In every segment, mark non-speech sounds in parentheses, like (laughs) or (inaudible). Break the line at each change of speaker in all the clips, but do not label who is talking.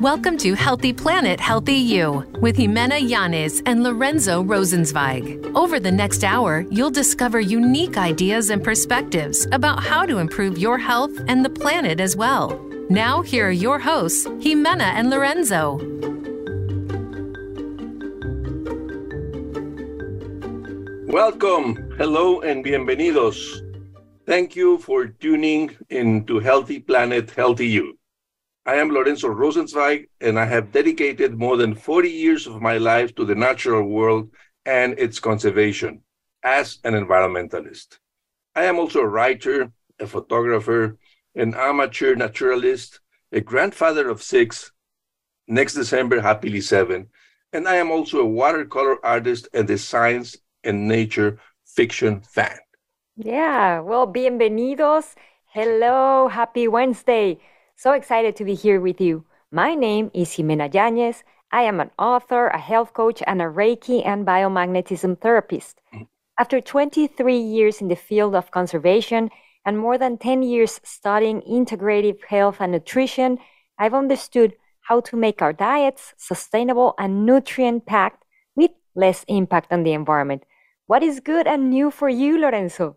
Welcome to Healthy Planet, Healthy You with Jimena Yanez and Lorenzo Rosenzweig. Over the next hour, you'll discover unique ideas and perspectives about how to improve your health and the planet as well. Now, here are your hosts, Jimena and Lorenzo.
Welcome, hello, and bienvenidos. Thank you for tuning in to Healthy Planet, Healthy You. I am Lorenzo Rosenzweig, and I have dedicated more than 40 years of my life to the natural world and its conservation as an environmentalist. I am also a writer, a photographer, an amateur naturalist, a grandfather of six, next December, happily seven, and I am also a watercolor artist and a science and nature fiction fan.
Yeah, well, bienvenidos. Hello, happy Wednesday. So excited to be here with you. My name is Jimena Yanez. I am an author, a health coach, and a Reiki and biomagnetism therapist. Mm-hmm. After 23 years in the field of conservation and more than 10 years studying integrative health and nutrition, I've understood how to make our diets sustainable and nutrient packed with less impact on the environment. What is good and new for you, Lorenzo?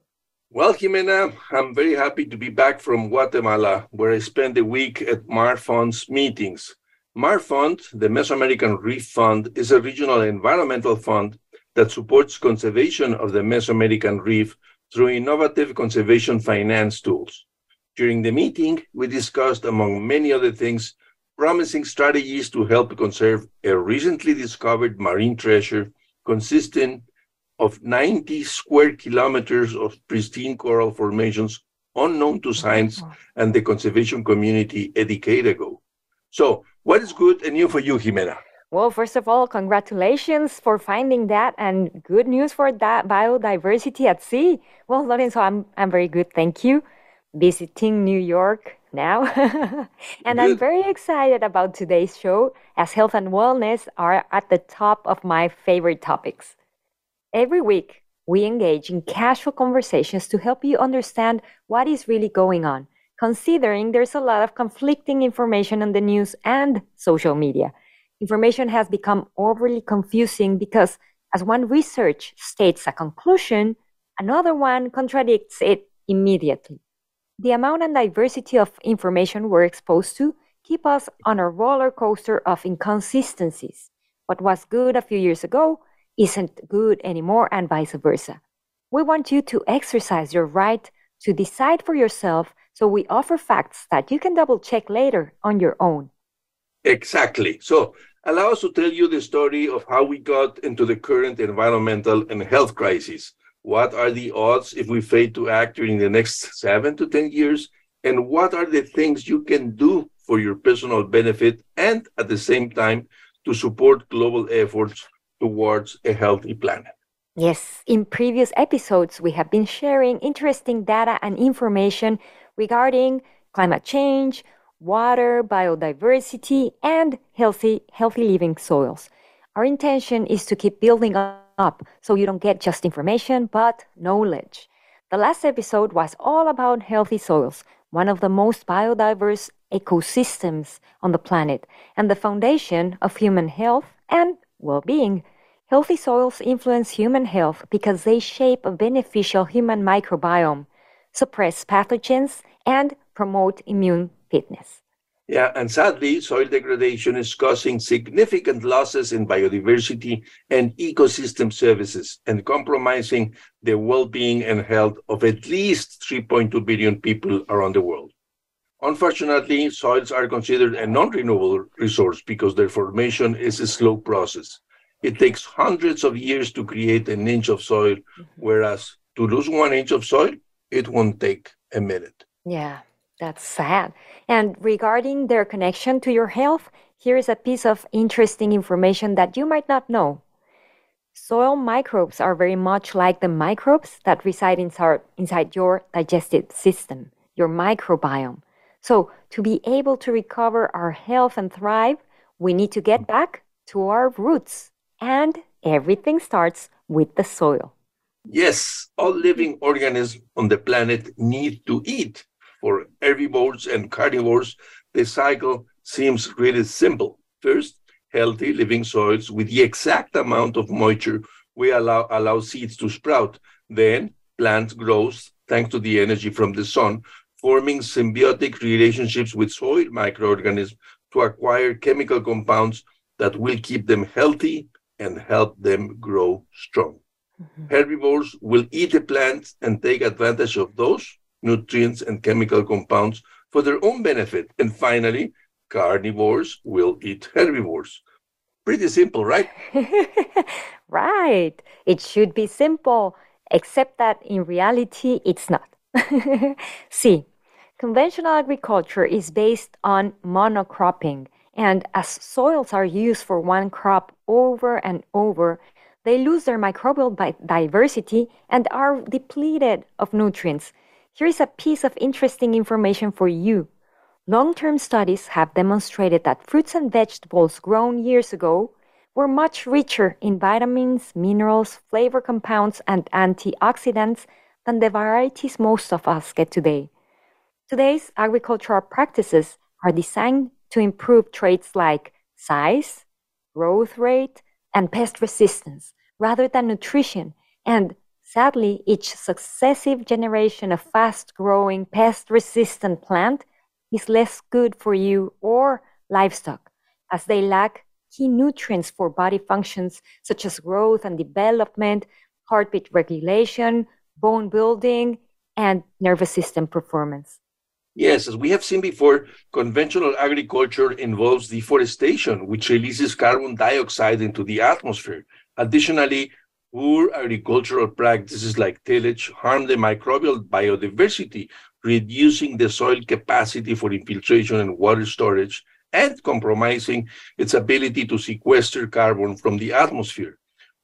Well, Jimena, I'm very happy to be back from Guatemala, where I spent a week at MAR Fund's meetings. MAR Fund, the Mesoamerican Reef Fund, is a regional environmental fund that supports conservation of the Mesoamerican Reef through innovative conservation finance tools. During the meeting, we discussed, among many other things, promising strategies to help conserve a recently discovered marine treasure consisting of 90 square kilometers of pristine coral formations unknown to science and the conservation community a decade ago. So, what is good and new for you, Jimena?
Well, first of all, congratulations for finding that and good news for that biodiversity at sea. Well, Lorenzo, I'm, I'm very good. Thank you. Visiting New York now. (laughs) and good. I'm very excited about today's show as health and wellness are at the top of my favorite topics. Every week, we engage in casual conversations to help you understand what is really going on, considering there's a lot of conflicting information on the news and social media. Information has become overly confusing because, as one research states a conclusion, another one contradicts it immediately. The amount and diversity of information we're exposed to keep us on a roller coaster of inconsistencies. What was good a few years ago isn't good anymore, and vice versa. We want you to exercise your right to decide for yourself, so we offer facts that you can double check later on your own.
Exactly. So, allow us to tell you the story of how we got into the current environmental and health crisis. What are the odds if we fail to act during the next seven to 10 years? And what are the things you can do for your personal benefit and at the same time to support global efforts towards a healthy planet.
Yes, in previous episodes, we have been sharing interesting data and information regarding climate change, water, biodiversity, and healthy, healthy living soils. Our intention is to keep building up so you don't get just information, but knowledge. The last episode was all about healthy soils, one of the most biodiverse ecosystems on the planet, and the foundation of human health and well being. Healthy soils influence human health because they shape a beneficial human microbiome, suppress pathogens, and promote immune fitness.
Yeah, and sadly, soil degradation is causing significant losses in biodiversity and ecosystem services and compromising the well being and health of at least 3.2 billion people around the world. Unfortunately, soils are considered a non renewable resource because their formation is a slow process. It takes hundreds of years to create an inch of soil, mm-hmm. whereas to lose one inch of soil, it won't take a minute.
Yeah, that's sad. And regarding their connection to your health, here is a piece of interesting information that you might not know. Soil microbes are very much like the microbes that reside inside, inside your digestive system, your microbiome. So, to be able to recover our health and thrive, we need to get back to our roots, and everything starts with the soil.
Yes, all living organisms on the planet need to eat. For herbivores and carnivores, the cycle seems really simple. First, healthy living soils with the exact amount of moisture we allow, allow seeds to sprout. Then plant grows thanks to the energy from the sun, forming symbiotic relationships with soil microorganisms to acquire chemical compounds that will keep them healthy and help them grow strong. Mm-hmm. Herbivores will eat the plants and take advantage of those nutrients and chemical compounds for their own benefit. And finally, carnivores will eat herbivores. Pretty simple, right? (laughs)
right. It should be simple, except that in reality, it's not. (laughs) See, conventional agriculture is based on monocropping, and as soils are used for one crop over and over, they lose their microbial diversity and are depleted of nutrients. Here is a piece of interesting information for you. Long term studies have demonstrated that fruits and vegetables grown years ago were much richer in vitamins, minerals, flavor compounds, and antioxidants than the varieties most of us get today. Today's agricultural practices are designed to improve traits like size, growth rate, and pest resistance rather than nutrition. And sadly, each successive generation of fast growing, pest resistant plant is less good for you or livestock, as they lack key nutrients for body functions such as growth and development, heartbeat regulation, bone building, and nervous system performance.
Yes, as we have seen before, conventional agriculture involves deforestation, which releases carbon dioxide into the atmosphere. Additionally, poor agricultural practices like tillage harm the microbial biodiversity, reducing the soil capacity for infiltration and water storage, and compromising its ability to sequester carbon from the atmosphere.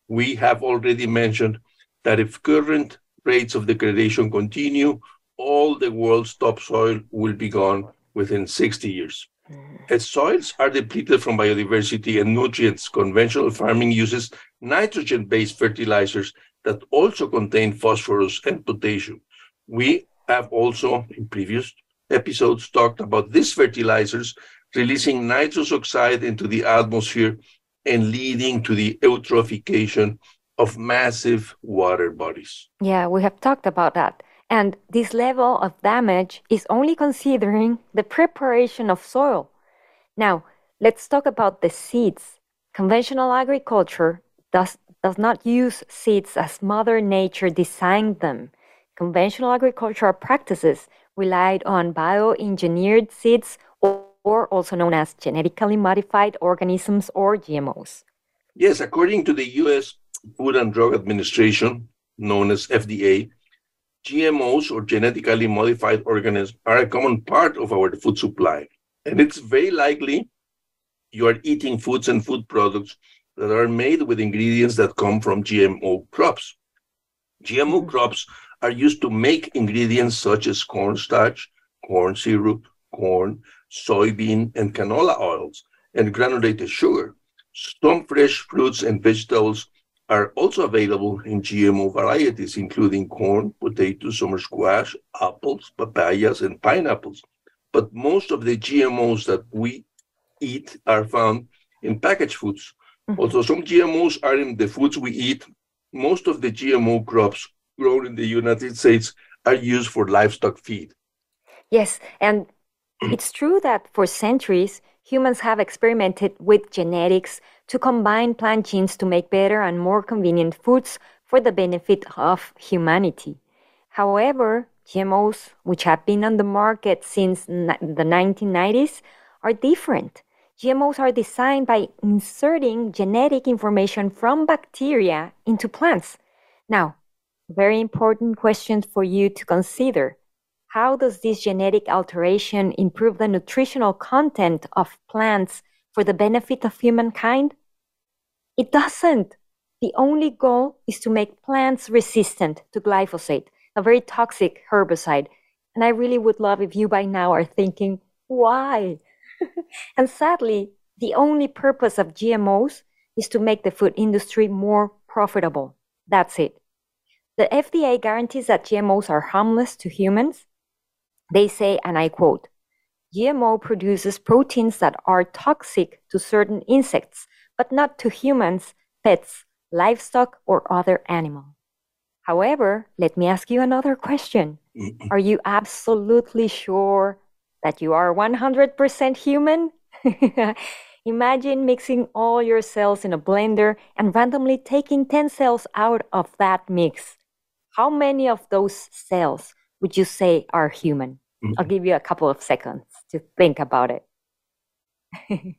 We have already mentioned that if current rates of degradation continue, all the world's topsoil will be gone within 60 years. Mm-hmm. As soils are depleted from biodiversity and nutrients, conventional farming uses nitrogen based fertilizers that also contain phosphorus and potassium. We have also, in previous episodes, talked about these fertilizers releasing nitrous oxide into the atmosphere and leading to the eutrophication of massive water bodies.
Yeah, we have talked about that. And this level of damage is only considering the preparation of soil. Now, let's talk about the seeds. Conventional agriculture does, does not use seeds as Mother Nature designed them conventional agricultural practices relied on bioengineered seeds or also known as genetically modified organisms or GMOs.
Yes, according to the US Food and Drug Administration, known as FDA, GMOs or genetically modified organisms are a common part of our food supply. And it's very likely you are eating foods and food products that are made with ingredients that come from GMO crops. GMO mm-hmm. crops are used to make ingredients such as cornstarch, corn syrup, corn, soybean, and canola oils, and granulated sugar. Some fresh fruits and vegetables are also available in GMO varieties, including corn, potatoes, summer squash, apples, papayas, and pineapples. But most of the GMOs that we eat are found in packaged foods. Mm-hmm. Also, some GMOs are in the foods we eat. Most of the GMO crops grown in the United States are used for livestock feed.
Yes, and it's true that for centuries, humans have experimented with genetics to combine plant genes to make better and more convenient foods for the benefit of humanity. However, GMOs, which have been on the market since the 1990s, are different. GMOs are designed by inserting genetic information from bacteria into plants. Now, very important question for you to consider. How does this genetic alteration improve the nutritional content of plants for the benefit of humankind? It doesn't. The only goal is to make plants resistant to glyphosate, a very toxic herbicide. And I really would love if you by now are thinking, why? (laughs) and sadly, the only purpose of GMOs is to make the food industry more profitable. That's it. The FDA guarantees that GMOs are harmless to humans. They say, and I quote, GMO produces proteins that are toxic to certain insects, but not to humans, pets, livestock, or other animals. However, let me ask you another question. Mm-hmm. Are you absolutely sure that you are 100% human? (laughs) Imagine mixing all your cells in a blender and randomly taking 10 cells out of that mix. How many of those cells would you say are human? Mm-hmm. I'll give you a couple of seconds to think about it. (laughs)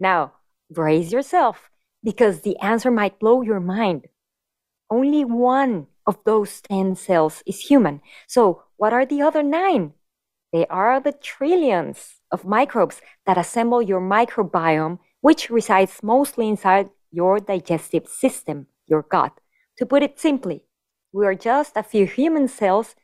now, brace yourself because the answer might blow your mind. Only one of those 10 cells is human. So, what are the other nine? They are the trillions of microbes that assemble your microbiome, which resides mostly inside your digestive system, your gut. To put it simply, we are just a few human cells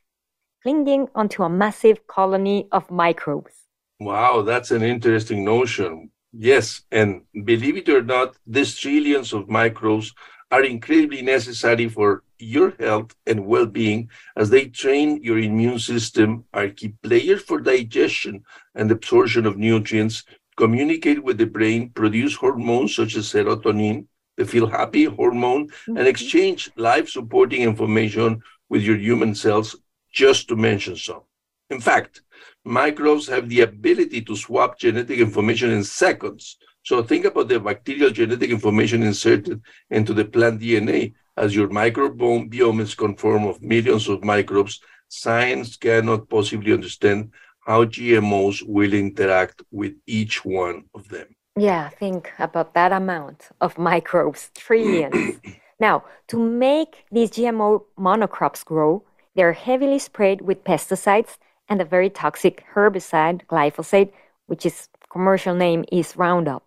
clinging onto a massive colony of microbes.
Wow, that's an interesting notion. Yes, and believe it or not, these trillions of microbes are incredibly necessary for your health and well being as they train your immune system, are key players for digestion and absorption of nutrients, communicate with the brain, produce hormones such as serotonin, the feel happy hormone, mm-hmm. and exchange life supporting information with your human cells, just to mention some. In fact, microbes have the ability to swap genetic information in seconds so think about the bacterial genetic information inserted into the plant DNA. As your microbiome is conformed of millions of microbes, science cannot possibly understand how GMOs will interact with each one of them.
Yeah, think about that amount of microbes, trillions. (clears throat) now, to make these GMO monocrops grow, they're heavily sprayed with pesticides and a very toxic herbicide, glyphosate, which is commercial name is Roundup.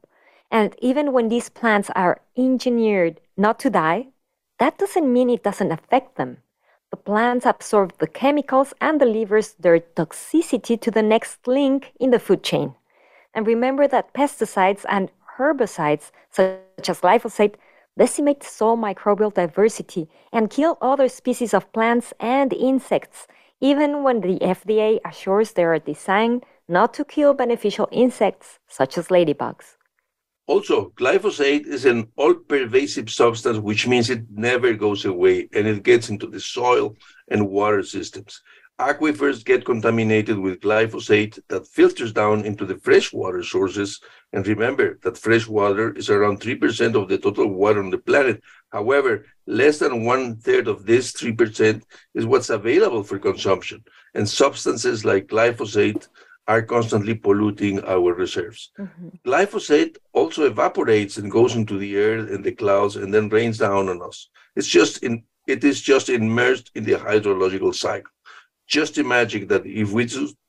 And even when these plants are engineered not to die, that doesn't mean it doesn't affect them. The plants absorb the chemicals and delivers their toxicity to the next link in the food chain. And remember that pesticides and herbicides such as glyphosate decimate soil microbial diversity and kill other species of plants and insects, even when the FDA assures they are designed not to kill beneficial insects such as ladybugs.
Also, glyphosate is an all-pervasive substance, which means it never goes away and it gets into the soil and water systems. Aquifers get contaminated with glyphosate that filters down into the freshwater sources. And remember that fresh water is around 3% of the total water on the planet. However, less than one third of this 3% is what's available for consumption. And substances like glyphosate are constantly polluting our reserves. Mm-hmm. Glyphosate also evaporates and goes into the air and the clouds and then rains down on us. It's just in it is just immersed in the hydrological cycle. Just imagine that if we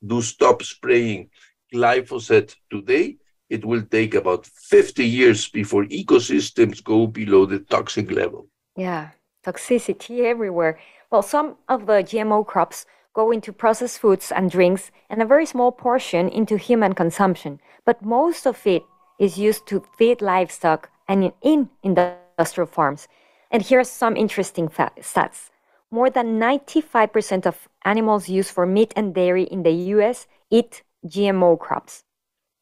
do stop spraying glyphosate today, it will take about 50 years before ecosystems go below the toxic level.
Yeah, toxicity everywhere. Well, some of the GMO crops go into processed foods and drinks, and a very small portion into human consumption. But most of it is used to feed livestock and in, in industrial farms. And here's some interesting stats. More than 95% of animals used for meat and dairy in the US eat GMO crops.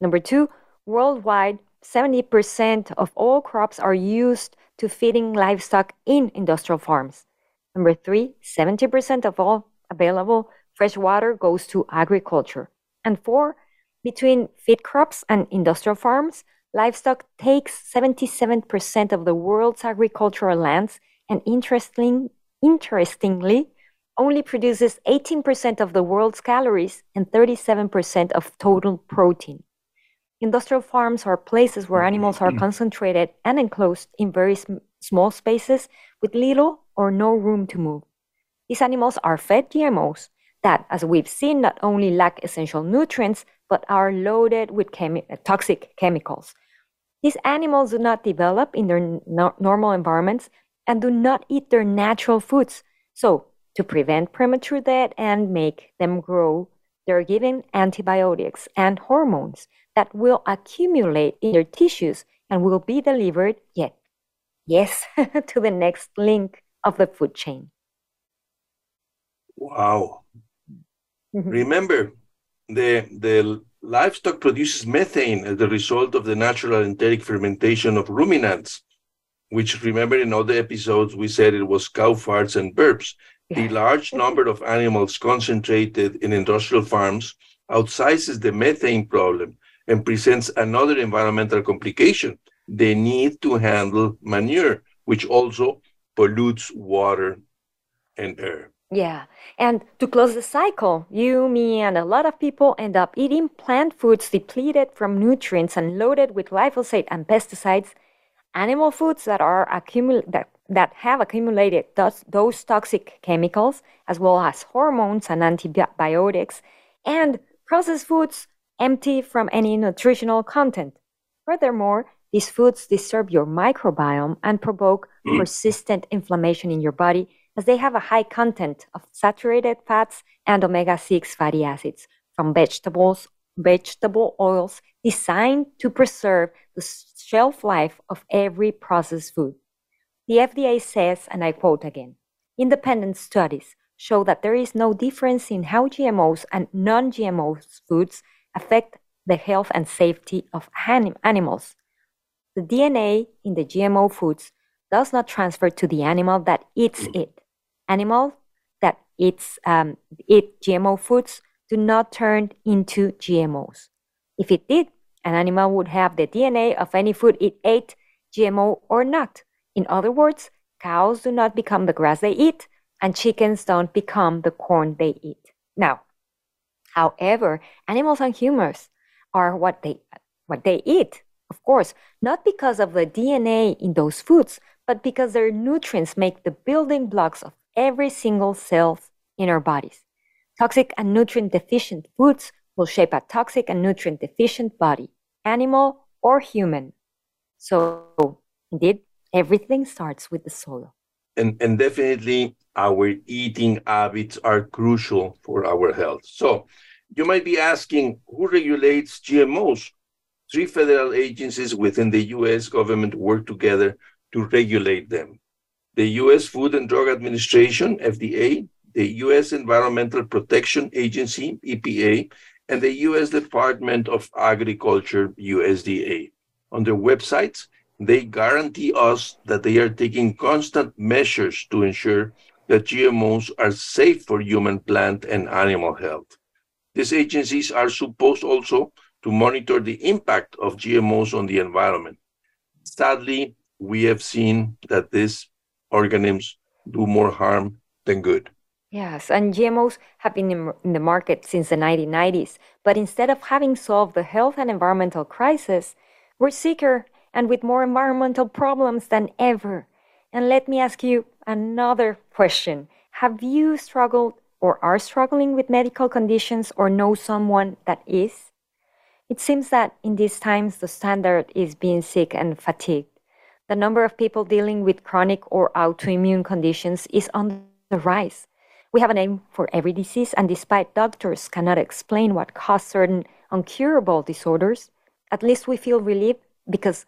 Number two, worldwide, 70% of all crops are used to feeding livestock in industrial farms. Number three, 70% of all available fresh water goes to agriculture. And four, between feed crops and industrial farms, livestock takes 77% of the world's agricultural lands and interesting, interestingly, only produces 18% of the world's calories and 37% of total protein. Industrial farms are places where mm-hmm. animals are mm. concentrated and enclosed in very sm- small spaces with little or no room to move. These animals are fed GMOs that, as we've seen, not only lack essential nutrients, but are loaded with chemi- toxic chemicals. These animals do not develop in their no- normal environments and do not eat their natural foods. So, to prevent premature death and make them grow, they're given antibiotics and hormones that will accumulate in your tissues and will be delivered yet, yes, (laughs) to the next link of the food chain.
Wow. Mm-hmm. Remember, the the livestock produces methane as a result of the natural enteric fermentation of ruminants, which remember in other episodes we said it was cow farts and burps. The large (laughs) number of animals concentrated in industrial farms outsizes the methane problem and presents another environmental complication the need to handle manure, which also pollutes water and air.
Yeah. And to close the cycle, you, me, and a lot of people end up eating plant foods depleted from nutrients and loaded with glyphosate and pesticides, animal foods that are accumul- that, that have accumulated those, those toxic chemicals, as well as hormones and antibiotics, and processed foods empty from any nutritional content. Furthermore, these foods disturb your microbiome and provoke mm. persistent inflammation in your body as they have a high content of saturated fats and omega 6 fatty acids from vegetables, vegetable oils designed to preserve the shelf life of every processed food. The FDA says, and I quote again independent studies show that there is no difference in how GMOs and non GMO foods affect the health and safety of animals. The DNA in the GMO foods does not transfer to the animal that eats it. Animals that eats um, eat GMO foods do not turn into GMOs. If it did, an animal would have the DNA of any food it ate, GMO or not. In other words, cows do not become the grass they eat, and chickens don't become the corn they eat. Now, however, animals and humans are what they what they eat. Of course, not because of the DNA in those foods, but because their nutrients make the building blocks of every single cell in our bodies. Toxic and nutrient deficient foods will shape a toxic and nutrient deficient body, animal or human. So, indeed, everything starts with the soil.
And, and definitely, our eating habits are crucial for our health. So, you might be asking who regulates GMOs? three federal agencies within the US government work together to regulate them. The US Food and Drug Administration, FDA, the US Environmental Protection Agency, EPA, and the US Department of Agriculture, USDA. On their websites, they guarantee us that they are taking constant measures to ensure that GMOs are safe for human, plant, and animal health. These agencies are supposed also to monitor the impact of GMOs on the environment. Sadly, we have seen that these organisms do more harm than good.
Yes, and GMOs have been in the market since the 1990s, but instead of having solved the health and environmental crisis, we're sicker and with more environmental problems than ever. And let me ask you another question. Have you struggled or are struggling with medical conditions or know someone that is? It seems that in these times the standard is being sick and fatigued. The number of people dealing with chronic or autoimmune conditions is on the rise. We have a name for every disease, and despite doctors cannot explain what caused certain uncurable disorders, at least we feel relieved because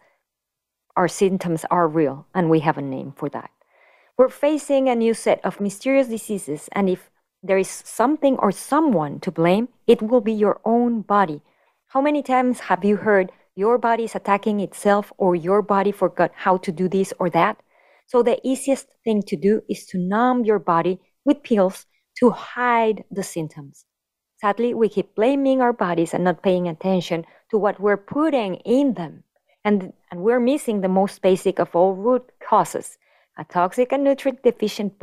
our symptoms are real and we have a name for that. We're facing a new set of mysterious diseases, and if there is something or someone to blame, it will be your own body how many times have you heard your body is attacking itself or your body forgot how to do this or that? So the easiest thing to do is to numb your body with pills to hide the symptoms. Sadly, we keep blaming our bodies and not paying attention to what we're putting in them. And, and we're missing the most basic of all root causes. A toxic and nutrient deficient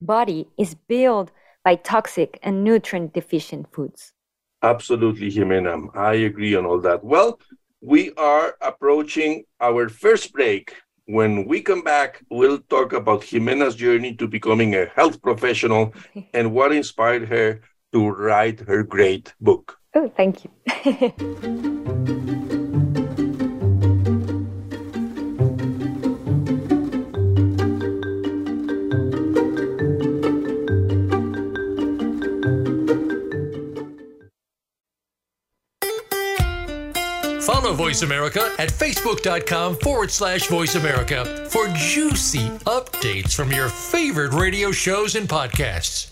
body is built by toxic and nutrient deficient foods.
Absolutely, Jimena. I agree on all that. Well, we are approaching our first break. When we come back, we'll talk about Jimena's journey to becoming a health professional (laughs) and what inspired her to write her great book.
Oh, thank you. (laughs)
Voice America at facebook.com forward slash voice America for juicy updates from your favorite radio shows and podcasts.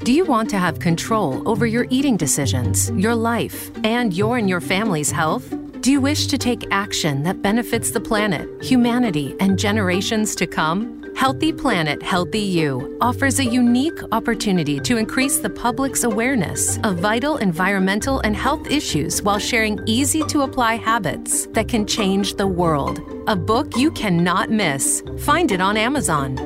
Do you want to have control over your eating decisions, your life, and your and your family's health? Do you wish to take action that benefits the planet, humanity, and generations to come? Healthy Planet, Healthy You offers a unique opportunity to increase the public's awareness of vital environmental and health issues while sharing easy to apply habits that can change the world. A book you cannot miss. Find it on Amazon.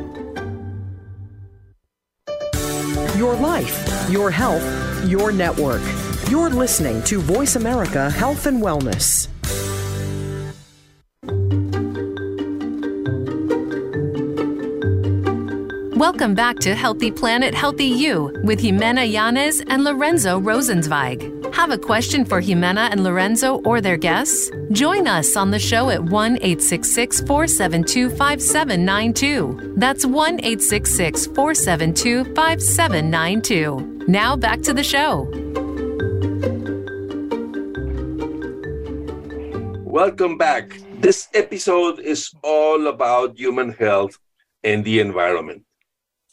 Your life, your health, your network. You're listening to Voice America Health and Wellness.
Welcome back to Healthy Planet, Healthy You with Jimena Yanez and Lorenzo Rosenzweig. Have a question for Jimena and Lorenzo or their guests? Join us on the show at 1 866 472 5792. That's 1 866 472 5792. Now back to the show.
Welcome back. This episode is all about human health and the environment.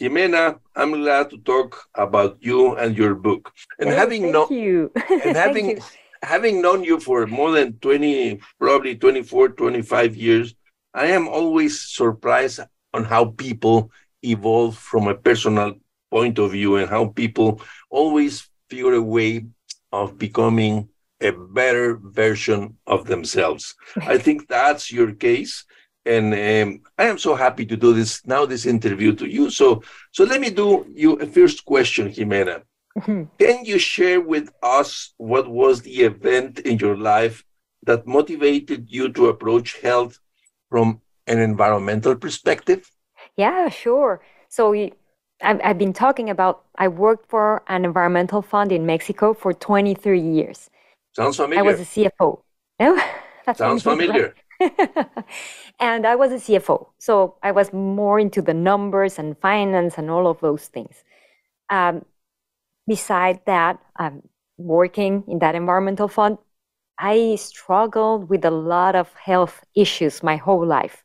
Jimena, I'm glad to talk about you and your book. And
Oh,
having known
you. (laughs) (laughs)
and having
you.
having known you for more than 20 probably 24 25 years i am always surprised on how people evolve from a personal point of view and how people always figure a way of becoming a better version of themselves i think that's your case and um, i am so happy to do this now this interview to you so so let me do you a first question jimena
Mhm.
can you share with us what was the event in your life that motivated you to approach health from an environmental perspective?
Yeah, sure. So I've, I've been talking about, I worked for an environmental fund in Mexico for 23 years.
Sounds familiar.
I was a CFO. No? (laughs) That's
Sounds
familiar, right? (laughs) and I was a CFO. So I was more into the numbers and finance and all of those things. Um, beside that, um, working in that environmental fund, I struggled with a lot of health issues my whole life.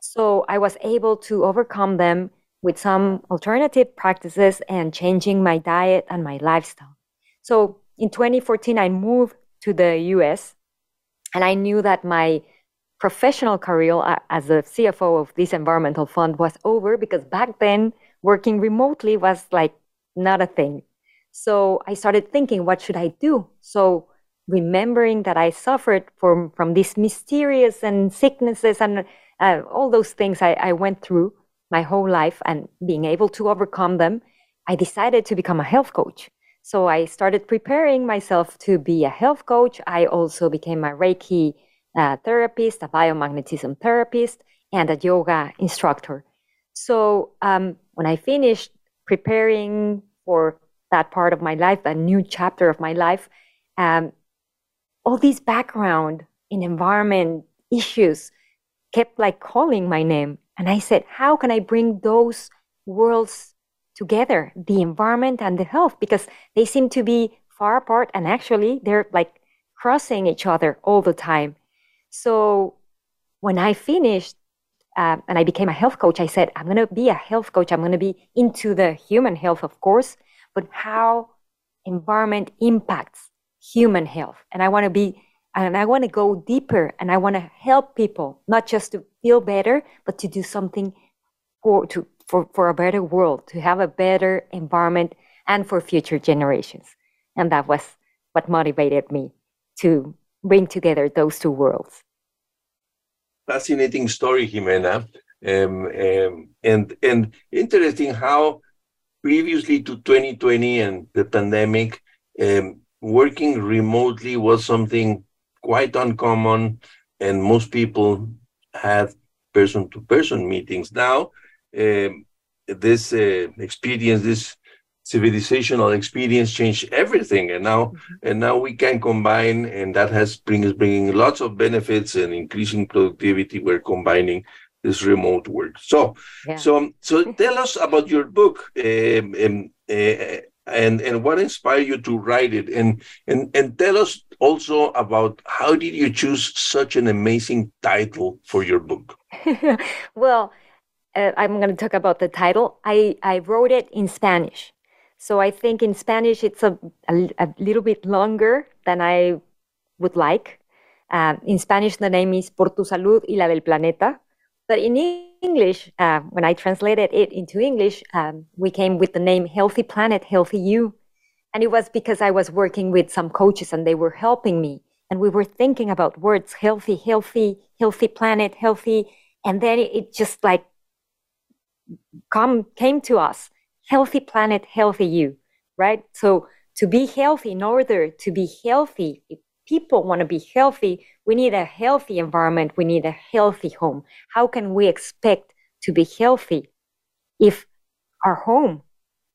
So I was able to overcome them with some alternative practices and changing my diet and my lifestyle. So in 2014, I moved to the US and I knew that my professional career as a CFO of this environmental fund was over because back then working remotely was like not a thing. So I started thinking, what should I do? So remembering that I suffered from from these mysterious and sicknesses and uh, all those things I, I went through my whole life and being able to overcome them, I decided to become a health coach. So I started preparing myself to be a health coach. I also became a Reiki uh, therapist, a biomagnetism therapist, and a yoga instructor. So um, when I finished preparing for that part of my life, a new chapter of my life, um, all these background in environment issues kept like calling my name. And I said, how can I bring those worlds together, the environment and the health? Because they seem to be far apart and actually they're like crossing each other all the time. So when I finished uh, and I became a health coach, I said, I'm going to be a health coach. I'm going to be into the human health, of course, but how environment impacts human health. And I want to be, and I want to go deeper and I want to help people, not just to feel better, but to do something for, to, for, for a better world, to have a better environment and for future generations. And that was what motivated me to bring together those two worlds.
Fascinating story, Jimena. Um, um, and and interesting how previously to 2020 and the pandemic, um, working remotely was something quite uncommon, and most people had person-to-person meetings. Now, this uh, experience, this civilizational experience, changed everything, and now and now we can combine, and that has bring is bringing lots of benefits and increasing productivity. We're combining this remote work. So,
Yeah.
so, so tell us about your book um, um, uh, and and what inspired you to write it, and and and tell us also about how did you choose such an amazing title for your book? (laughs)
well, uh, I'm going to talk about the title. I, I wrote it in Spanish. So I think in Spanish it's a, a, a little bit longer than I would like. Um, in Spanish, the name is Por tu salud y la del planeta. But in English, uh, when I translated it into English, um, we came with the name Healthy Planet, Healthy You. And it was because I was working with some coaches and they were helping me. And we were thinking about words healthy, healthy, healthy planet, healthy. And then it just like come came to us healthy planet, healthy you, right? So to be healthy, in order to be healthy, if people want to be healthy, we need a healthy environment. We need a healthy home. How can we expect to be healthy if our home,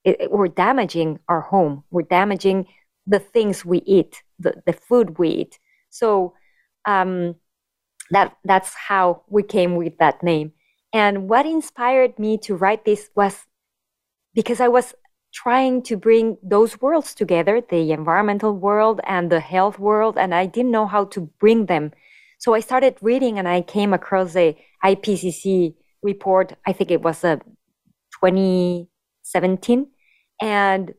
it, we're damaging our home, we're damaging the things we eat, the, the food we eat. So um, that that's how we came with that name. And what inspired me to write this was because I was trying to bring those worlds together the environmental world and the health world and i didn't know how to bring them. So i started reading and i came across the ipcc report. I think it was uh, a 2017 and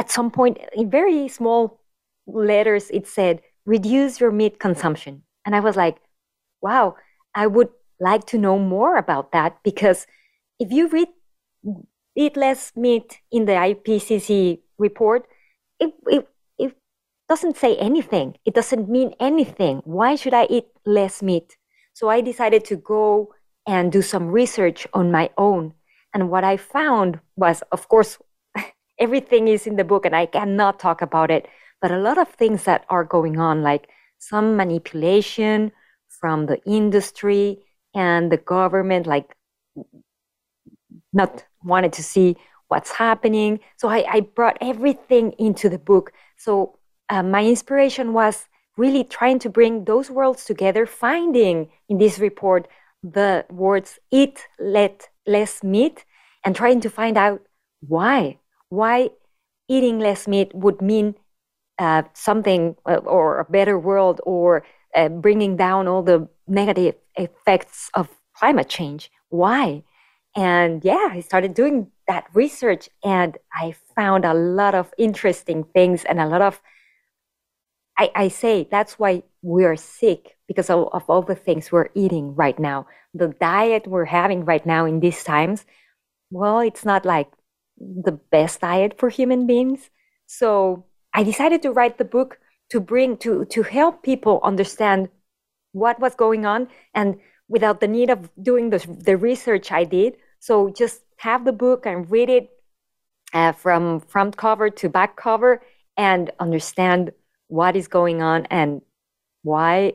at some point in very small letters it said reduce your meat consumption. And i was like wow i would like to know more about that because if you read eat less meat in the IPCC report, it, it, it doesn't say anything. It doesn't mean anything. Why should I eat less meat? So I decided to go and do some research on my own. And what I found was, of course, (laughs) everything is in the book and I cannot talk about it, but a lot of things that are going on, like some manipulation from the industry and the government, like not wanted to see what's happening. So I, I brought everything into the book. So uh, my inspiration was really trying to bring those worlds together, finding in this report the words eat let less meat and trying to find out why why eating less meat would mean uh, something uh, or a better world or uh, bringing down all the negative effects of climate change why and yeah, I started doing that research and I found a lot of interesting things and a lot of, I, I say that's why we're sick because of, of all the things we're eating right now. The diet we're having right now in these times, well, it's not like the best diet for human beings. So I decided to write the book to bring, to, to help people understand what was going on and without the need of doing the, the research I did. So just have the book and read it uh, from front cover to back cover and understand what is going on and why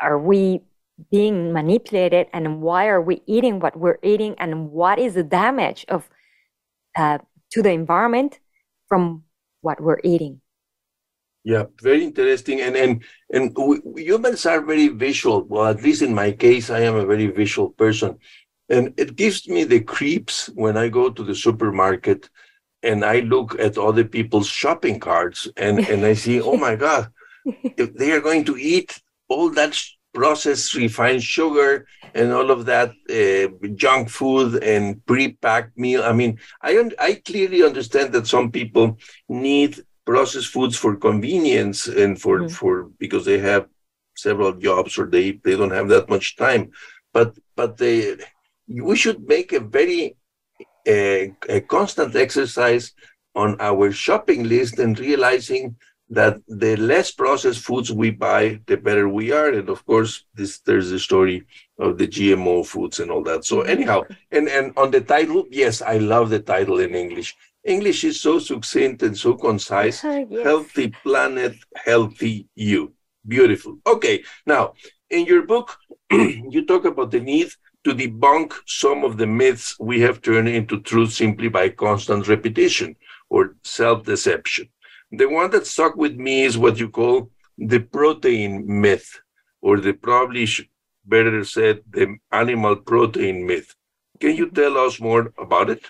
are we being manipulated and why are we eating what we're eating and what is the damage of uh, to the environment from what we're eating
yeah, very interesting. And and and we, humans are very visual. Well, at least in my case, I am a very visual person, and it gives me the creeps when I go to the supermarket and I look at other people's shopping carts and and I see, oh my god, (laughs) if they are going to eat all that processed refined sugar and all of that uh, junk food and pre-packed meal. I mean, I un- I clearly understand that some people need processed foods for convenience and for mm. for because they have several jobs or they they don't have that much time but but they we should make a very uh, a constant exercise on our shopping list and realizing that the less processed foods we buy, the better we are. And of course, this there's the story of the GMO foods and all that. So anyhow, and and on the title, yes, I love the title in English. English is so succinct and so concise. (laughs) yes. Healthy planet, healthy you. Beautiful. Okay, now in your book, (clears throat) you talk about the need to debunk some of the myths we have turned into truth simply by constant repetition or self deception. The one that stuck with me is what you call the protein myth, or the probably better said, the animal protein myth. Can you tell us more about it?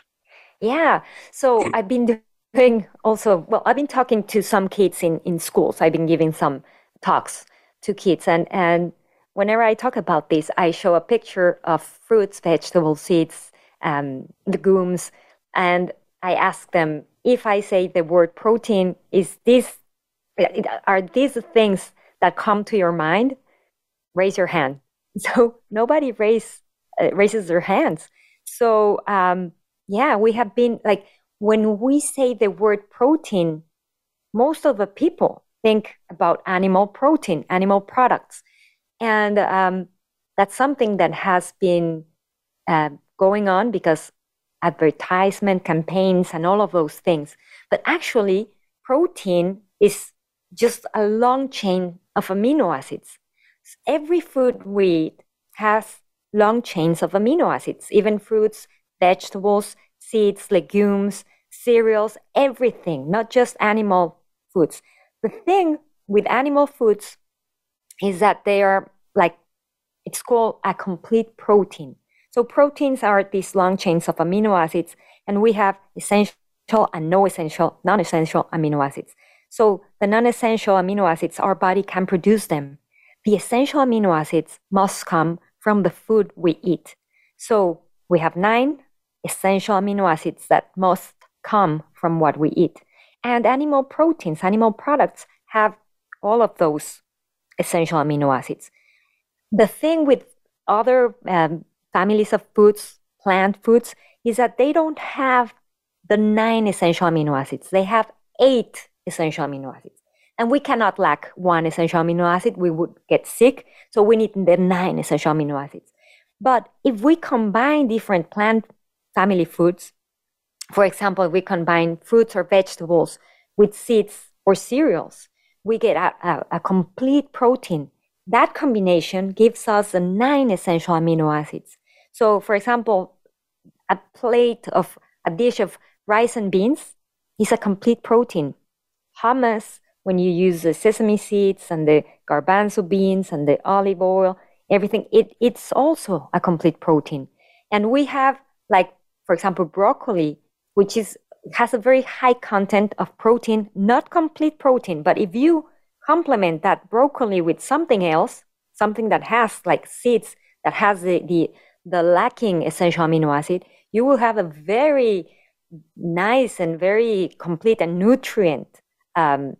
Yeah. So I've been doing also, well, I've been talking to some kids in, in schools. I've been giving some talks to kids. And, and whenever I talk about this, I show a picture of fruits, vegetables, seeds, um, legumes. And I ask them if I say the word protein, is this are these things that come to your mind? Raise your hand. (laughs) So nobody raise, uh, raises their hands. So um, yeah, we have been like when we say the word protein, most of the people think about animal protein, animal products, and um, that's something that has been uh, going on because advertisement campaigns and all of those things. But actually, protein is just a long chain of amino acids. Every food we eat has long chains of amino acids, even fruits, vegetables, seeds, legumes, cereals, everything, not just animal foods. The thing with animal foods is that they are like, it's called a complete protein. So proteins are these long chains of amino acids, and we have essential and no essential, non-essential amino acids. So the non-essential amino acids, our body can produce them. The essential amino acids must come from the food we eat. So we have nine essential amino acids that must come from what we eat. And animal proteins, animal products have all of those essential amino acids. The thing with other um, families of foods, plant foods, is that they don't have the nine essential amino acids. They have eight essential amino acids. And we cannot lack one essential amino acid. We would get sick. So we need the nine essential amino acids. But if we combine different plant family foods, for example, we combine fruits or vegetables with seeds or cereals, we get a, a, a complete protein. That combination gives us the nine essential amino acids. So, for example, a plate of a dish of rice and beans is a complete protein hummus, when you use the sesame seeds and the garbanzo beans and the olive oil, everything, it, it's also a complete protein. And we have, like, for example, broccoli, which is has a very high content of protein, not complete protein, but if you complement that broccoli with something else, something that has like seeds that has the, the, the lacking essential amino acid, you will have a very nice and very complete and nutrient um,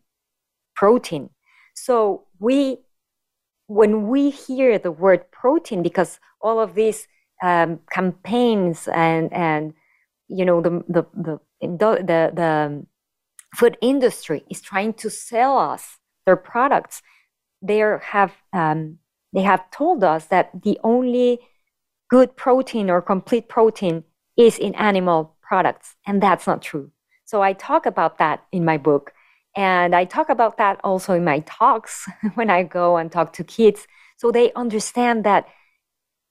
protein. So we, when we hear the word protein, because all of these um, campaigns and and you know the the the the, the food industry is trying to sell us their products. They have um, they have told us that the only good protein or complete protein is in animal products, and that's not true. So I talk about that in my book and I talk about that also in my talks (laughs) when I go and talk to kids so they understand that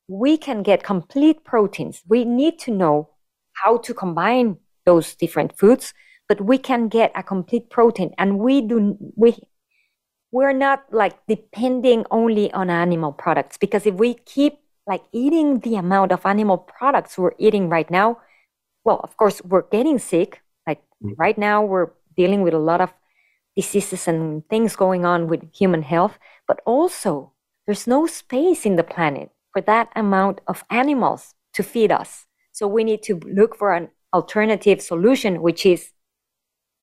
we can get complete proteins. We need to know how to combine those different foods, but we can get a complete protein and we do we we're not like depending only on animal products because if we keep like eating the amount of animal products we're eating right now, well, of course, we're getting sick. Like mm. right now, we're dealing with a lot of diseases and things going on with human health, but also there's no space in the planet for that amount of animals to feed us. So we need to look for an alternative solution, which is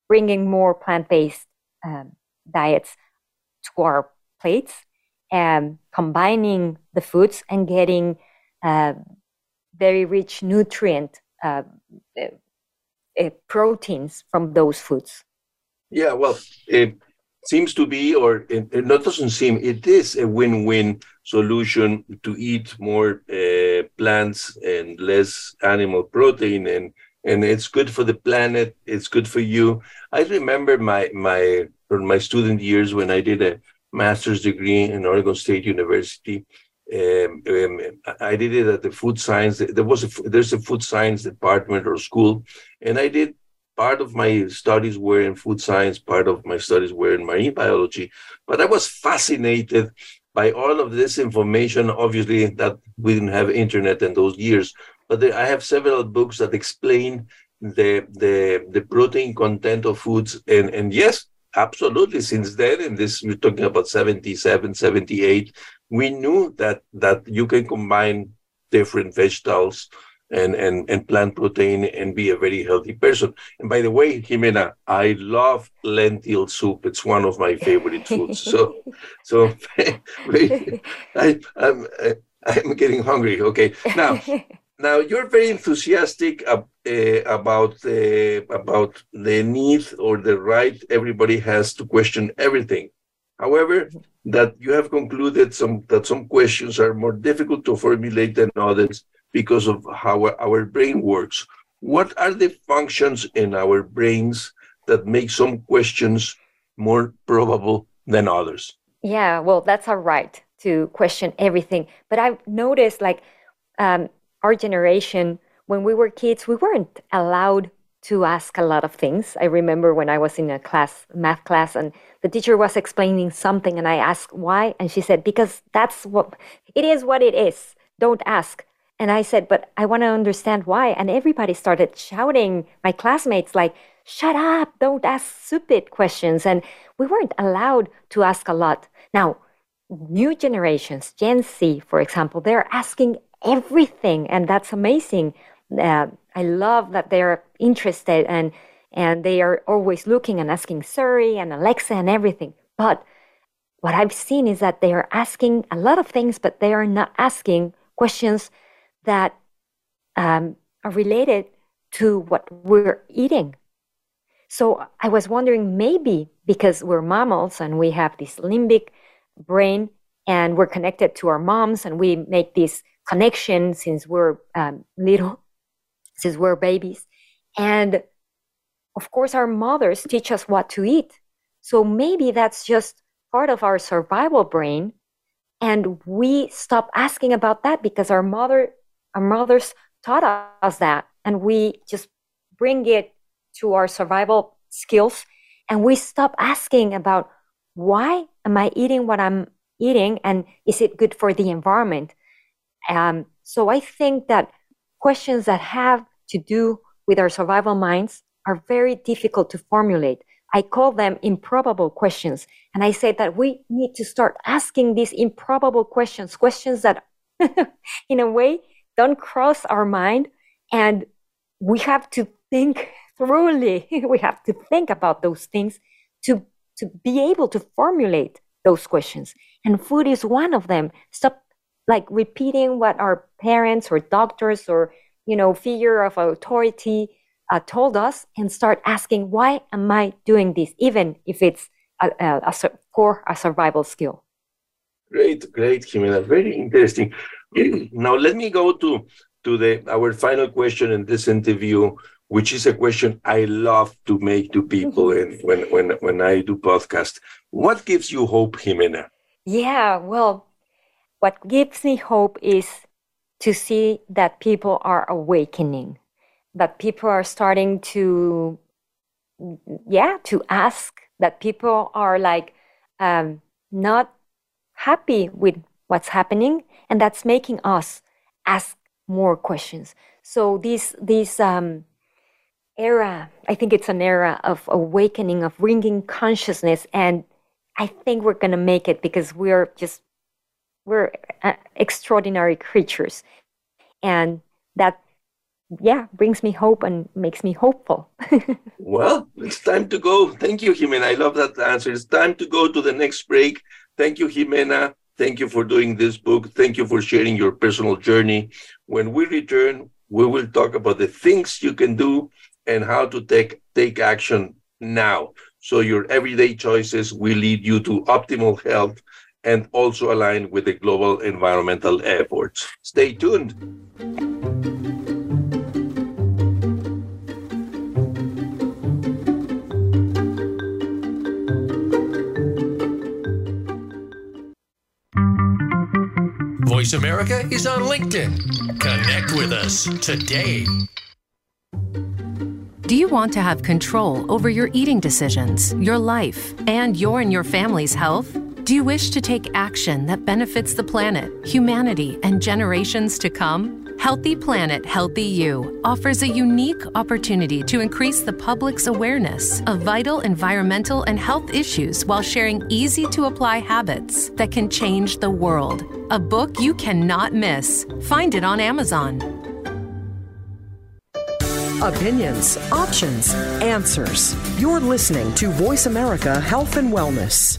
bringing more plant based um, diets to our plates and combining the foods and getting uh, very rich nutrient uh, uh, proteins from those foods.
Yeah, well, seems to be, or it, doesn't seem, it is a win-win solution to eat more uh, plants and less animal protein, and and it's good for the planet. It's good for you. I remember my my my student years when I did a master's degree in Oregon State University. Um, um, I did it at the food science. There was a there's a food science department or school, and I did part of my studies were in food science, part of my studies were in marine biology, but I was fascinated by all of this information. Obviously, that we didn't have internet in those years, but I have several books that explain the the the protein content of foods, and and yes, absolutely. Since then, and this we're talking about 77, 78, we knew that that you can combine different vegetables and, and, and plant protein and be a very healthy person. And by the way, Jimena, I love lentil soup. It's one of my favorite foods. So, so (laughs) (laughs) I, I'm, I'm getting hungry. Okay. Now, (laughs) now you're very enthusiastic uh, about uh, about the need or the right everybody has to question everything. However, that you have concluded some that some questions are more difficult to formulate than others because of how our brain works. What are the functions in our brains that make some questions more probable than others?
Yeah, well, that's our right to question everything. But I've noticed, like, um, our generation, when we were kids, we weren't allowed to ask a lot of things. I remember when I was in a class, math class, and the teacher was explaining something, and I asked why, and she said, because that's what it is, what it is. Don't ask. And I said, but I want to understand why. And everybody started shouting, my classmates, like, shut up, don't ask stupid questions. And we weren't allowed to ask a lot. Now, new generations, Gen Z, for example, they're asking everything, and that's amazing. Uh, I love that they're interested and and they are always looking and asking Siri and Alexa and everything. But what I've seen is that they are asking a lot of things, but they are not asking questions that um, are related to what we're eating. So I was wondering maybe because we're mammals and we have this limbic brain and we're connected to our moms and we make this connection since we're um, little, since we're babies. And of course, our mothers teach us what to eat. So maybe that's just part of our survival brain. And we stop asking about that because our mother, our mothers taught us that. And we just bring it to our survival skills. And we stop asking about why am I eating what I'm eating and is it good for the environment? Um, so I think that questions that have to do with our survival minds are very difficult to formulate. I call them improbable questions. And I say that we need to start asking these improbable questions, questions that, (laughs) in a way, don't cross our mind. And we have to think thoroughly. (laughs) we have to think about those things to, to be able to formulate those questions. And food is one of them. Stop like repeating what our parents or doctors or you know figure of authority uh, told us and start asking why am i doing this even if it's a, a, a core a survival skill
great great Jimena. very interesting. (clears throat) Now let me go to to the our final question in this interview which is a question i love to make to people and when when when i do podcast what gives you hope Jimena?
Yeah well what gives me hope is to see that people are awakening that people are starting to yeah to ask that people are like um, not happy with what's happening and that's making us ask more questions so this this um, era i think it's an era of awakening of bringing consciousness and i think we're to make it because we're just we're uh, extraordinary creatures and that yeah, brings me hope and makes me hopeful. (laughs)
well, it's time to go. Thank you, Jimena. I love that answer. It's time to go to the next break. Thank you, Jimena. Thank you for doing this book. Thank you for sharing your personal journey. When we return, we will talk about the things you can do and how to take take action now. So your everyday choices will lead you to optimal health and also align with the global environmental efforts. Stay tuned.
Voice America is on LinkedIn. Connect with us today.
Do you want to have control over your eating decisions, your life, and your and your family's health? Do you wish to take action that benefits the planet, humanity, and generations to come? Healthy Planet, Healthy You offers a unique opportunity to increase the public's awareness of vital environmental and health issues while sharing easy to apply habits that can change the world. A book you cannot miss. Find it on Amazon.
Opinions, options, answers. You're listening to Voice America Health and Wellness.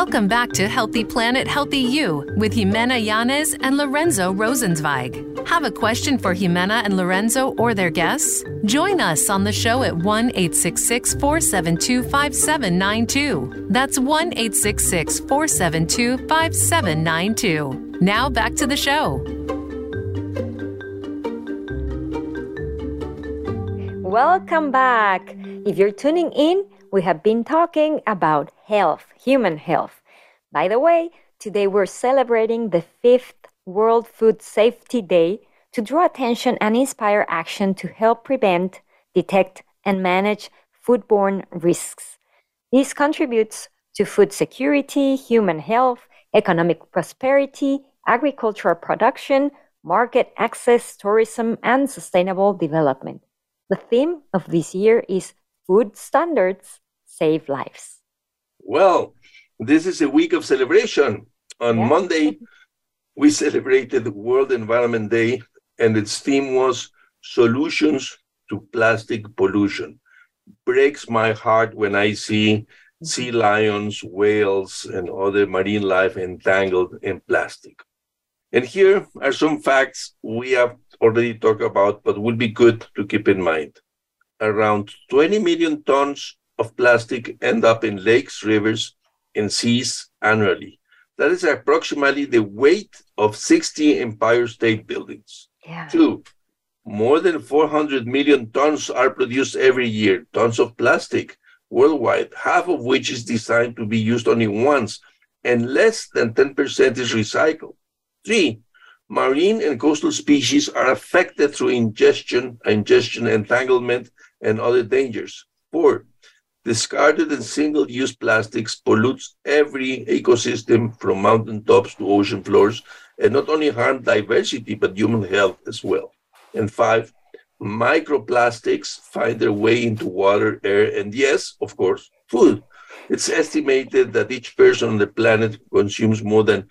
Welcome back to Healthy Planet, Healthy You with Jimena Yanez and Lorenzo Rosenzweig. Have a question for Jimena and Lorenzo or their guests? Join us on the show at 1 866 472 5792. That's 1 866 472 5792. Now back to the show.
Welcome back. If you're tuning in, we have been talking about health, human health. By the way, today we're celebrating the fifth World Food Safety Day to draw attention and inspire action to help prevent, detect, and manage foodborne risks. This contributes to food security, human health, economic prosperity, agricultural production, market access, tourism, and sustainable development. The theme of this year is Food Standards Save Lives.
Well, this is a week of celebration. On yeah. Monday, we celebrated World Environment Day, and its theme was Solutions to Plastic Pollution. Breaks my heart when I see sea mm-hmm. lions, whales, and other marine life entangled in plastic. And here are some facts we have already talked about, but would be good to keep in mind. Around 20 million tons of plastic end up in lakes, rivers, and seas annually. That is approximately the weight of 60 Empire State Buildings.
Yeah.
Two, more than 400 million tons are produced every year, tons of plastic worldwide, half of which is designed to be used only once, and less than 10% is recycled. Three, marine and coastal species are affected through ingestion, ingestion, entanglement, and other dangers. Four, discarded and single-use plastics pollutes every ecosystem from mountain tops to ocean floors and not only harm diversity but human health as well. And five, microplastics find their way into water, air, and yes, of course, food. It's estimated that each person on the planet consumes more than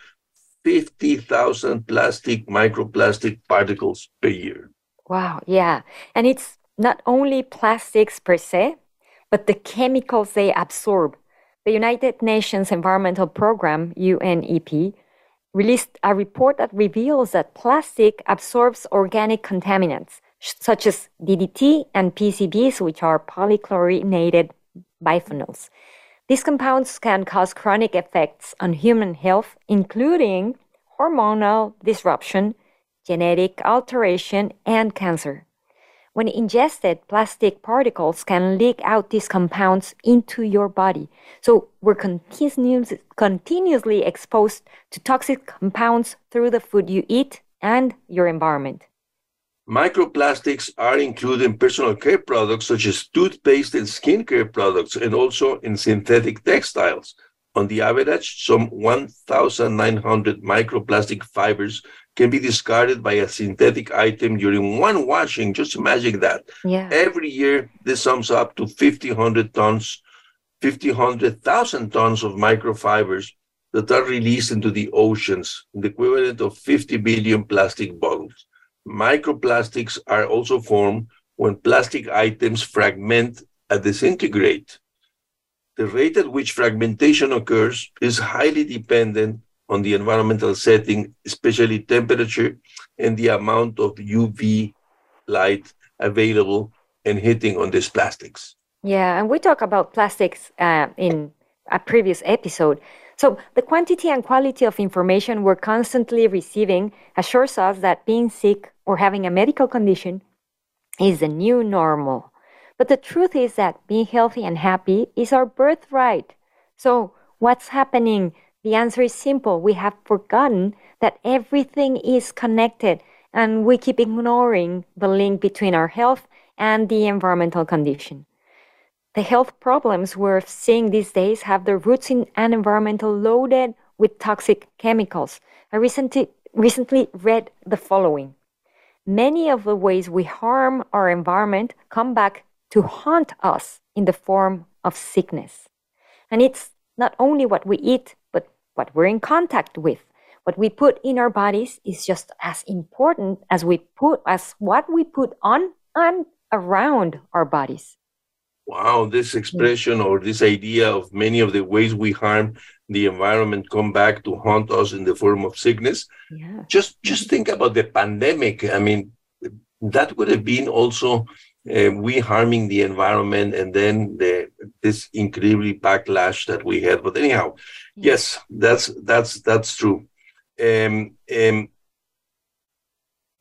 50,000 plastic microplastic particles per year.
Wow, yeah. And it's not only plastics per se, but the chemicals they absorb. The United Nations Environmental Program, UNEP, released a report that reveals that plastic absorbs organic contaminants such as DDT and PCBs, which are polychlorinated biphenyls. These compounds can cause chronic effects on human health, including hormonal disruption, genetic alteration, and cancer. When ingested, plastic particles can leak out these compounds into your body. So we're continuous, continuously exposed to toxic compounds through the food you eat and your environment.
Microplastics are included in personal care products such as toothpaste and skincare products, and also in synthetic textiles. On the average, some 1,900 microplastic fibers can be discarded by a synthetic item during one washing. Just imagine that.
Yeah.
Every year, this sums up to 5,000 tons, 500,000 tons of microfibers that are released into the oceans, the equivalent of 50 billion plastic bottles. Microplastics are also formed when plastic items fragment and disintegrate. The rate at which fragmentation occurs is highly dependent on the environmental setting, especially temperature and the amount of UV light available and hitting on these plastics.
Yeah, and we talk about plastics uh, in a previous episode. So the quantity and quality of information we're constantly receiving assures us that being sick or having a medical condition is the new normal. But the truth is that being healthy and happy is our birthright. So what's happening the answer is simple. We have forgotten that everything is connected and we keep ignoring the link between our health and the environmental condition. The health problems we're seeing these days have their roots in an environmental loaded with toxic chemicals. I recently, recently read the following Many of the ways we harm our environment come back to haunt us in the form of sickness. And it's not only what we eat, what we're in contact with, what we put in our bodies is just as important as we put as what we put on and around our bodies.
Wow, this expression or this idea of many of the ways we harm the environment come back to haunt us in the form of sickness. Yeah. Just just think about the pandemic. I mean, that would have been also uh, we harming the environment and then the this incredibly backlash that we had. But anyhow, yes, that's that's that's true. Um, um,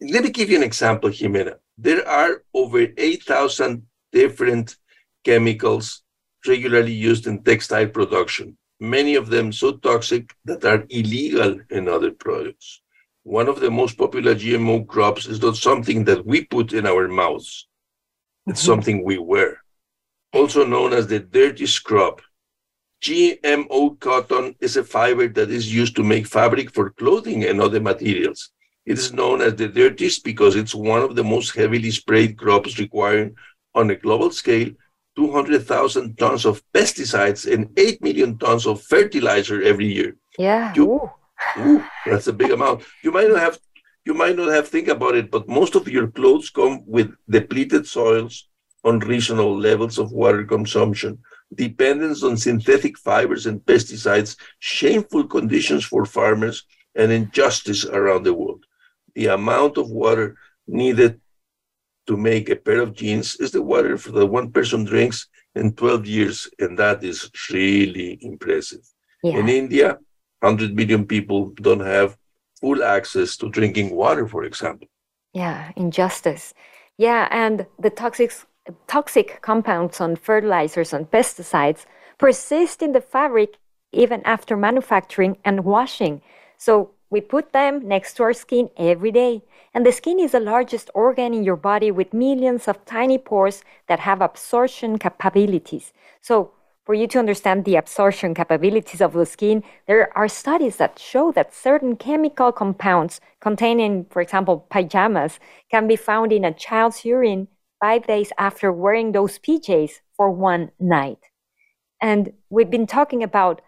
let me give you an example, Jimena. There are over 8,000 different chemicals regularly used in textile production, many of them so toxic that are illegal in other products. One of the most popular GMO crops is not something that we put in our mouths, it's mm-hmm. something we wear, also known as the dirty scrub. GMO cotton is a fiber that is used to make fabric for clothing and other materials. It is known as the dirtiest because it's one of the most heavily sprayed crops requiring, on a global scale, 200,000 tons of pesticides and 8 million tons of fertilizer every year.
Yeah. You, ooh.
Ooh, that's a big amount. You might not have you might not have think about it, but most of your clothes come with depleted soils, unreasonable levels of water consumption, dependence on synthetic fibers and pesticides, shameful conditions for farmers, and injustice around the world. The amount of water needed to make a pair of jeans is the water for the one person drinks in 12 years, and that is really impressive. Yeah. In India, 100 million people don't have full access to drinking water, for example.
Yeah, injustice. Yeah, and the toxic, toxic compounds on fertilizers and pesticides persist in the fabric even after manufacturing and washing. So we put them next to our skin every day. And the skin is the largest organ in your body with millions of tiny pores that have absorption capabilities. So for you to understand the absorption capabilities of the skin, there are studies that show that certain chemical compounds containing, for example, pajamas can be found in a child's urine five days after wearing those PJs for one night. And we've been talking about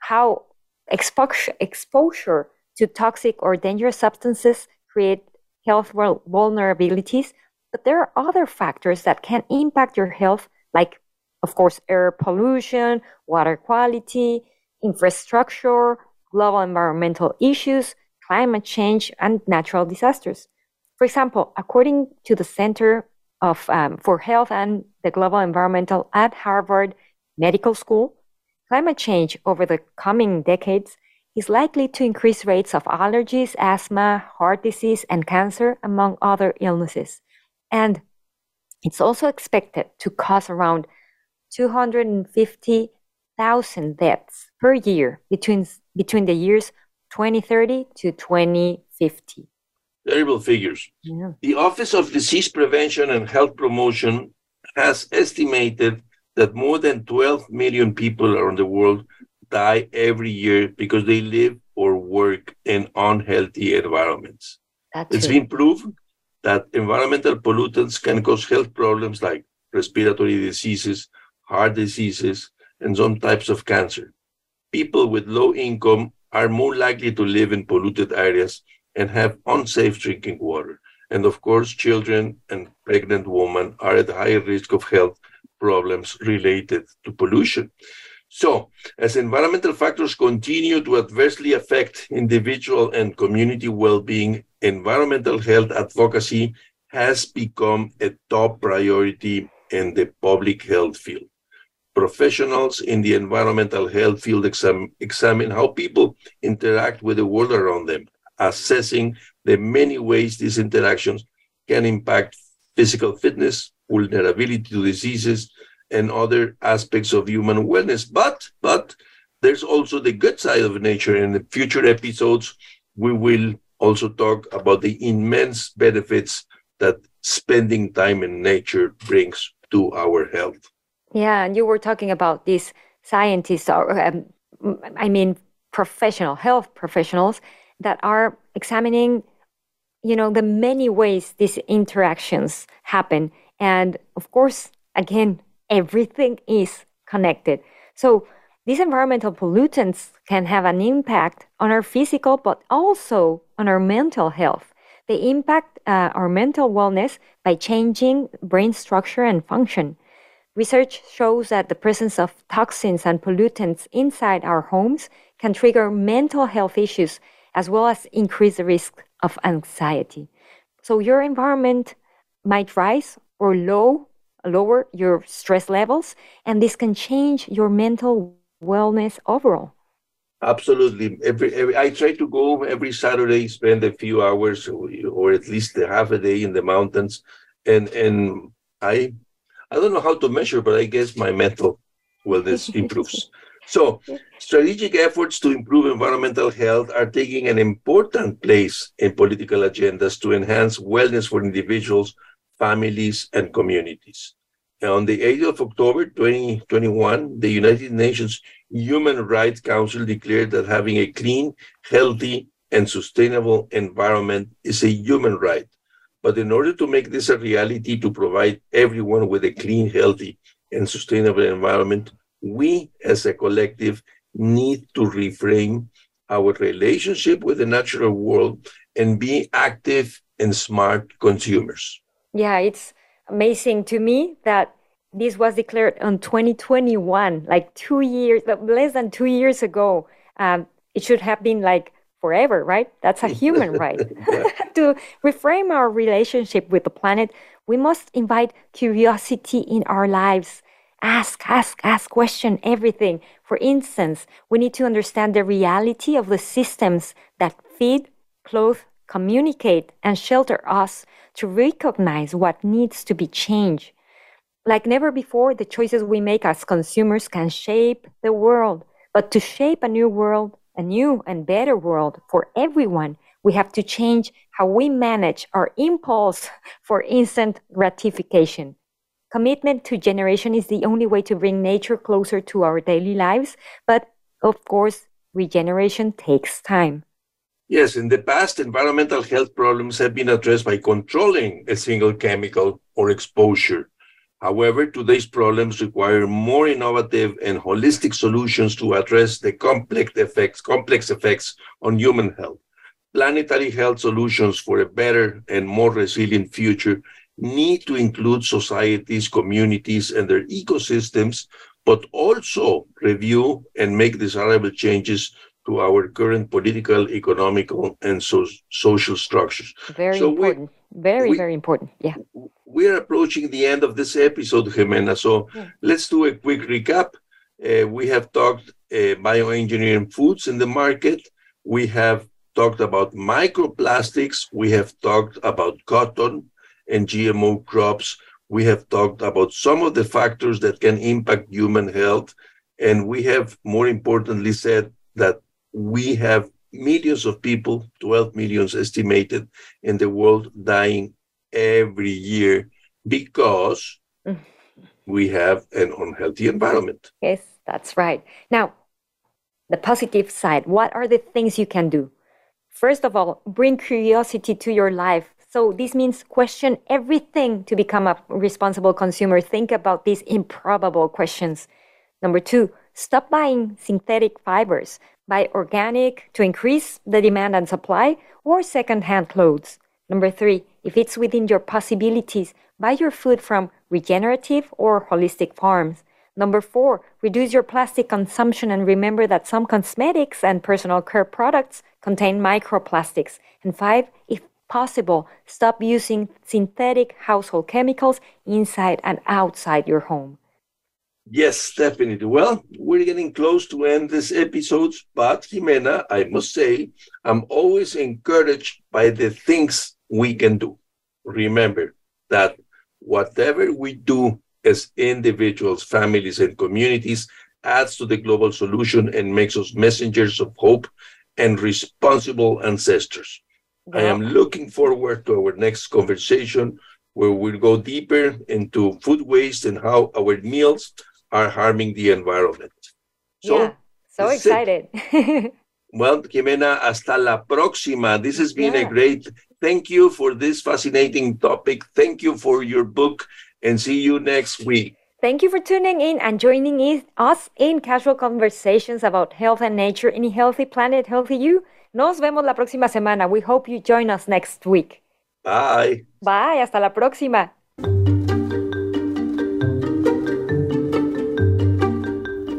how exposure, exposure to toxic or dangerous substances create health vulnerabilities, but there are other factors that can impact your health, like of course, air pollution, water quality, infrastructure, global environmental issues, climate change, and natural disasters. For example, according to the Center of, um, for Health and the Global Environmental at Harvard Medical School, climate change over the coming decades is likely to increase rates of allergies, asthma, heart disease, and cancer, among other illnesses. And it's also expected to cause around 250,000 deaths per year between, between the years 2030 to 2050.
Terrible figures. Yeah. The Office of Disease Prevention and Health Promotion has estimated that more than 12 million people around the world die every year because they live or work in unhealthy environments. That's it's it. been proven that environmental pollutants can cause health problems like respiratory diseases, heart diseases, and some types of cancer. People with low income are more likely to live in polluted areas and have unsafe drinking water. And of course, children and pregnant women are at higher risk of health problems related to pollution. So, as environmental factors continue to adversely affect individual and community well being, environmental health advocacy has become a top priority in the public health field professionals in the environmental health field exam- examine how people interact with the world around them, assessing the many ways these interactions can impact physical fitness, vulnerability to diseases, and other aspects of human wellness. But, but there's also the good side of nature. In the future episodes, we will also talk about the immense benefits that spending time in nature brings to our health.
Yeah, and you were talking about these scientists, or um, I mean, professional health professionals that are examining, you know, the many ways these interactions happen, and of course, again, everything is connected. So these environmental pollutants can have an impact on our physical, but also on our mental health. They impact uh, our mental wellness by changing brain structure and function. Research shows that the presence of toxins and pollutants inside our homes can trigger mental health issues as well as increase the risk of anxiety. So your environment might rise or low, lower your stress levels, and this can change your mental wellness overall.
Absolutely. Every, every, I try to go every Saturday, spend a few hours or, or at least a half a day in the mountains, and and I I don't know how to measure, but I guess my mental wellness (laughs) improves. So, strategic efforts to improve environmental health are taking an important place in political agendas to enhance wellness for individuals, families, and communities. On the 8th of October 2021, the United Nations Human Rights Council declared that having a clean, healthy, and sustainable environment is a human right. But in order to make this a reality, to provide everyone with a clean, healthy, and sustainable environment, we as a collective need to reframe our relationship with the natural world and be active and smart consumers.
Yeah, it's amazing to me that this was declared on 2021, like two years, less than two years ago. Um, it should have been like forever, right? That's a human (laughs) right. (laughs) to reframe our relationship with the planet, we must invite curiosity in our lives Ask, ask, ask, question everything. For instance, we need to understand the reality of the systems that feed, clothe, communicate, and shelter us to recognize what needs to be changed. Like never before, the choices we make as consumers can shape the world. But to shape a new world, a new and better world for everyone, we have to change how we manage our impulse (laughs) for instant gratification. Commitment to generation is the only way to bring nature closer to our daily lives, but of course, regeneration takes time.
Yes, in the past, environmental health problems have been addressed by controlling a single chemical or exposure. However, today's problems require more innovative and holistic solutions to address the complex effects, complex effects on human health. Planetary health solutions for a better and more resilient future need to include societies, communities, and their ecosystems, but also review and make desirable changes to our current political, economical, and so, social structures.
Very so important. We, very, we, very important. Yeah.
We're approaching the end of this episode, Jimena. So yeah. let's do a quick recap. Uh, we have talked uh, bioengineering foods in the market. We have talked about microplastics. We have talked about cotton and GMO crops. We have talked about some of the factors that can impact human health. And we have, more importantly, said that we have millions of people, 12 millions estimated in the world, dying every year because mm. we have an unhealthy environment.
Yes, that's right. Now, the positive side what are the things you can do? First of all, bring curiosity to your life so this means question everything to become a responsible consumer. Think about these improbable questions. Number two, stop buying synthetic fibers. Buy organic to increase the demand and supply or secondhand clothes. Number three, if it's within your possibilities, buy your food from regenerative or holistic farms. Number four, reduce your plastic consumption and remember that some cosmetics and personal care products contain microplastics. And five, if possible, stop using synthetic household chemicals inside and outside your home.
Yes, definitely. Well, we're getting close to end this episode, but Jimena, I must say, I'm always encouraged by the things we can do. Remember that whatever we do as individuals, families, and communities adds to the global solution and makes us messengers of hope and responsible ancestors. I am looking forward to our next conversation where we'll go deeper into food waste and how our meals are harming the environment.
So, yeah, so excited. (laughs)
well, Jimena, hasta la próxima. This has been yeah. a great thank you for this fascinating topic. Thank you for your book and see you next week.
Thank you for tuning in and joining us in casual conversations about health and nature in a healthy planet, healthy you. Nos vemos la próxima semana. We hope you join us next week.
Bye.
Bye. Hasta la próxima.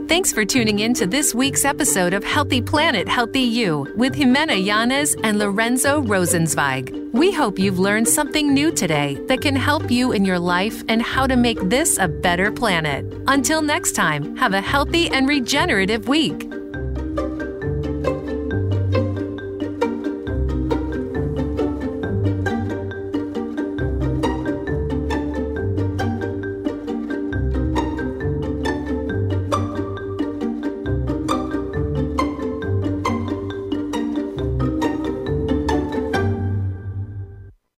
Thanks for tuning in to this week's episode of Healthy Planet, Healthy You with Jimena Yanez and Lorenzo Rosenzweig. We hope you've learned something new today that can help you in your life and how to make this a better planet. Until next time, have a healthy and regenerative week.